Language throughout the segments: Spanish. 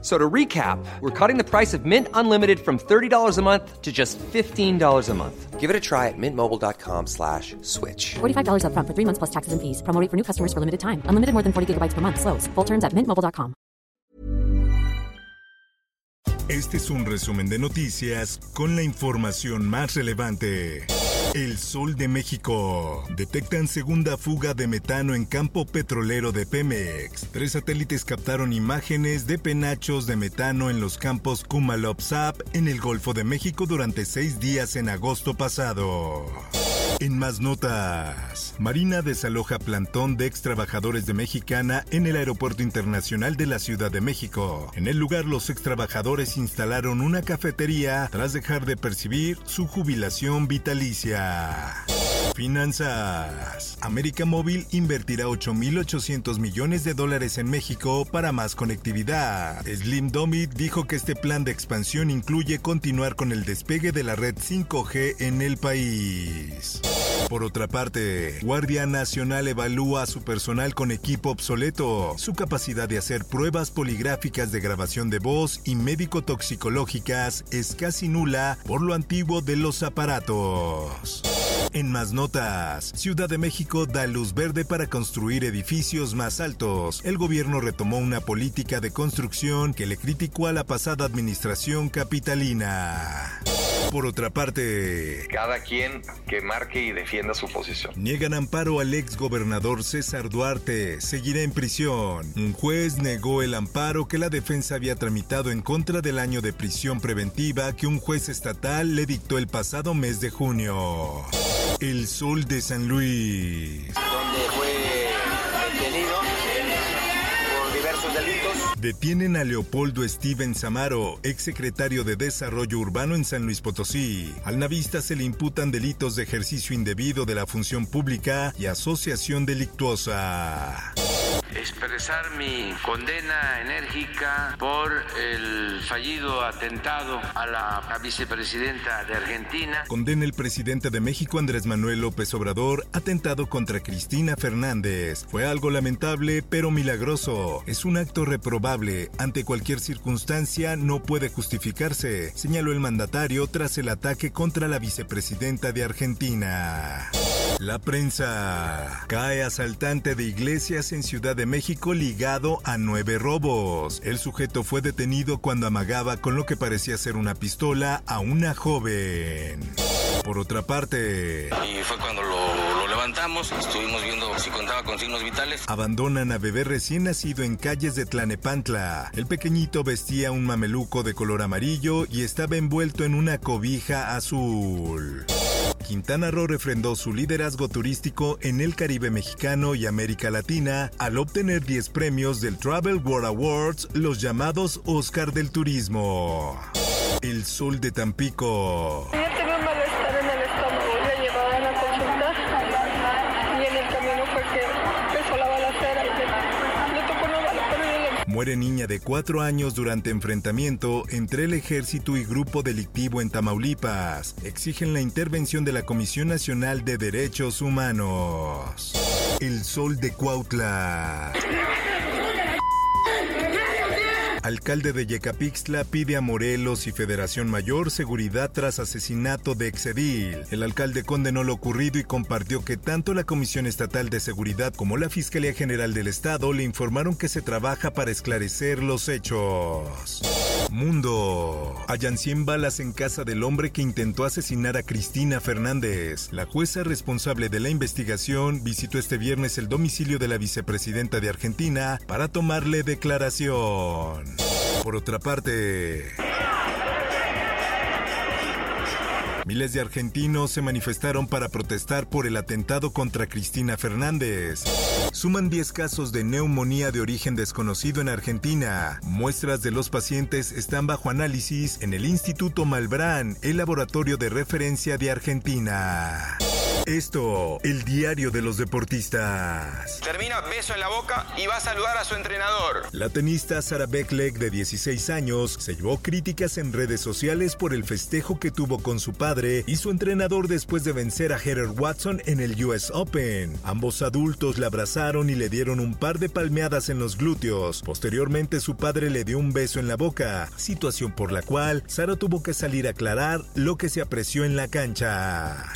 So to recap, we're cutting the price of Mint Unlimited from $30 a month to just $15 a month. Give it a try at mintmobile.com slash switch. $45 upfront for three months plus taxes and fees. Promo rate for new customers for limited time. Unlimited more than 40 gigabytes per month. Slows. Full terms at mintmobile.com. Este es un resumen de noticias con la información más relevante. El Sol de México. Detectan segunda fuga de metano en campo petrolero de Pemex. Tres satélites captaron imágenes de penachos de metano en los campos Kumalop-Zap en el Golfo de México durante seis días en agosto pasado. En más notas, Marina desaloja plantón de ex trabajadores de Mexicana en el Aeropuerto Internacional de la Ciudad de México. En el lugar, los ex trabajadores instalaron una cafetería tras dejar de percibir su jubilación vitalicia. Finanzas. América Móvil invertirá 8.800 millones de dólares en México para más conectividad. Slim Domit dijo que este plan de expansión incluye continuar con el despegue de la red 5G en el país. Por otra parte, Guardia Nacional evalúa a su personal con equipo obsoleto. Su capacidad de hacer pruebas poligráficas de grabación de voz y médico-toxicológicas es casi nula por lo antiguo de los aparatos. En más notas, Ciudad de México da luz verde para construir edificios más altos. El gobierno retomó una política de construcción que le criticó a la pasada administración capitalina. Por otra parte, cada quien que marque y defienda su posición. Niegan amparo al ex gobernador César Duarte. Seguirá en prisión. Un juez negó el amparo que la defensa había tramitado en contra del año de prisión preventiva que un juez estatal le dictó el pasado mes de junio. El Sol de San Luis. Donde fue detenido por diversos delitos. Detienen a Leopoldo Steven Samaro, exsecretario de Desarrollo Urbano en San Luis Potosí. Al navista se le imputan delitos de ejercicio indebido de la función pública y asociación delictuosa expresar mi condena enérgica por el fallido atentado a la vicepresidenta de Argentina. Condena el presidente de México Andrés Manuel López Obrador atentado contra Cristina Fernández. Fue algo lamentable pero milagroso. Es un acto reprobable. Ante cualquier circunstancia no puede justificarse, señaló el mandatario tras el ataque contra la vicepresidenta de Argentina. La prensa. Cae asaltante de iglesias en Ciudad de México ligado a nueve robos. El sujeto fue detenido cuando amagaba con lo que parecía ser una pistola a una joven. Por otra parte... Y fue cuando lo, lo levantamos, estuvimos viendo si contaba con signos vitales. Abandonan a bebé recién nacido en calles de Tlanepantla. El pequeñito vestía un mameluco de color amarillo y estaba envuelto en una cobija azul. Quintana Roo refrendó su liderazgo turístico en el Caribe mexicano y América Latina al obtener 10 premios del Travel World Awards, los llamados Oscar del Turismo. El Sol de Tampico. Muere niña de 4 años durante enfrentamiento entre el ejército y grupo delictivo en Tamaulipas. Exigen la intervención de la Comisión Nacional de Derechos Humanos. El Sol de Cuautla. Alcalde de Yecapixtla pide a Morelos y Federación Mayor seguridad tras asesinato de Exedil. El alcalde condenó lo ocurrido y compartió que tanto la Comisión Estatal de Seguridad como la Fiscalía General del Estado le informaron que se trabaja para esclarecer los hechos. Mundo. Hallan 100 balas en casa del hombre que intentó asesinar a Cristina Fernández. La jueza responsable de la investigación visitó este viernes el domicilio de la vicepresidenta de Argentina para tomarle declaración. Por otra parte, Miles de argentinos se manifestaron para protestar por el atentado contra Cristina Fernández. Suman 10 casos de neumonía de origen desconocido en Argentina. Muestras de los pacientes están bajo análisis en el Instituto Malbrán, el laboratorio de referencia de Argentina. Esto, el diario de los deportistas. Termina beso en la boca y va a saludar a su entrenador. La tenista Sara Beckleck, de 16 años, se llevó críticas en redes sociales por el festejo que tuvo con su padre y su entrenador después de vencer a Heather Watson en el US Open. Ambos adultos la abrazaron y le dieron un par de palmeadas en los glúteos. Posteriormente, su padre le dio un beso en la boca, situación por la cual Sara tuvo que salir a aclarar lo que se apreció en la cancha.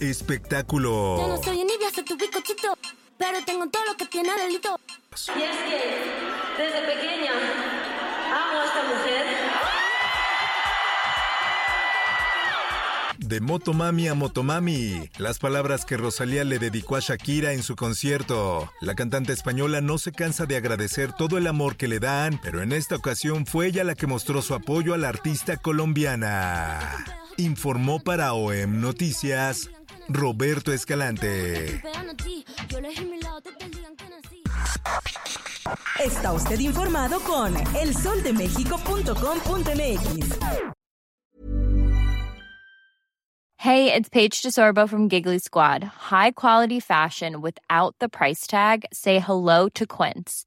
Espectáculo. Yo no soy envidia, soy tu bicochito, pero tengo todo lo que tiene delito. Y es que desde pequeña amo a esta mujer. De Motomami a Motomami, las palabras que Rosalía le dedicó a Shakira en su concierto. La cantante española no se cansa de agradecer todo el amor que le dan, pero en esta ocasión fue ella la que mostró su apoyo a la artista colombiana. Informó para OEM Noticias Roberto Escalante. Está usted informado con elsoldemexico.com.mx. Hey, it's Paige DeSorbo from Giggly Squad. High quality fashion without the price tag. Say hello to Quince.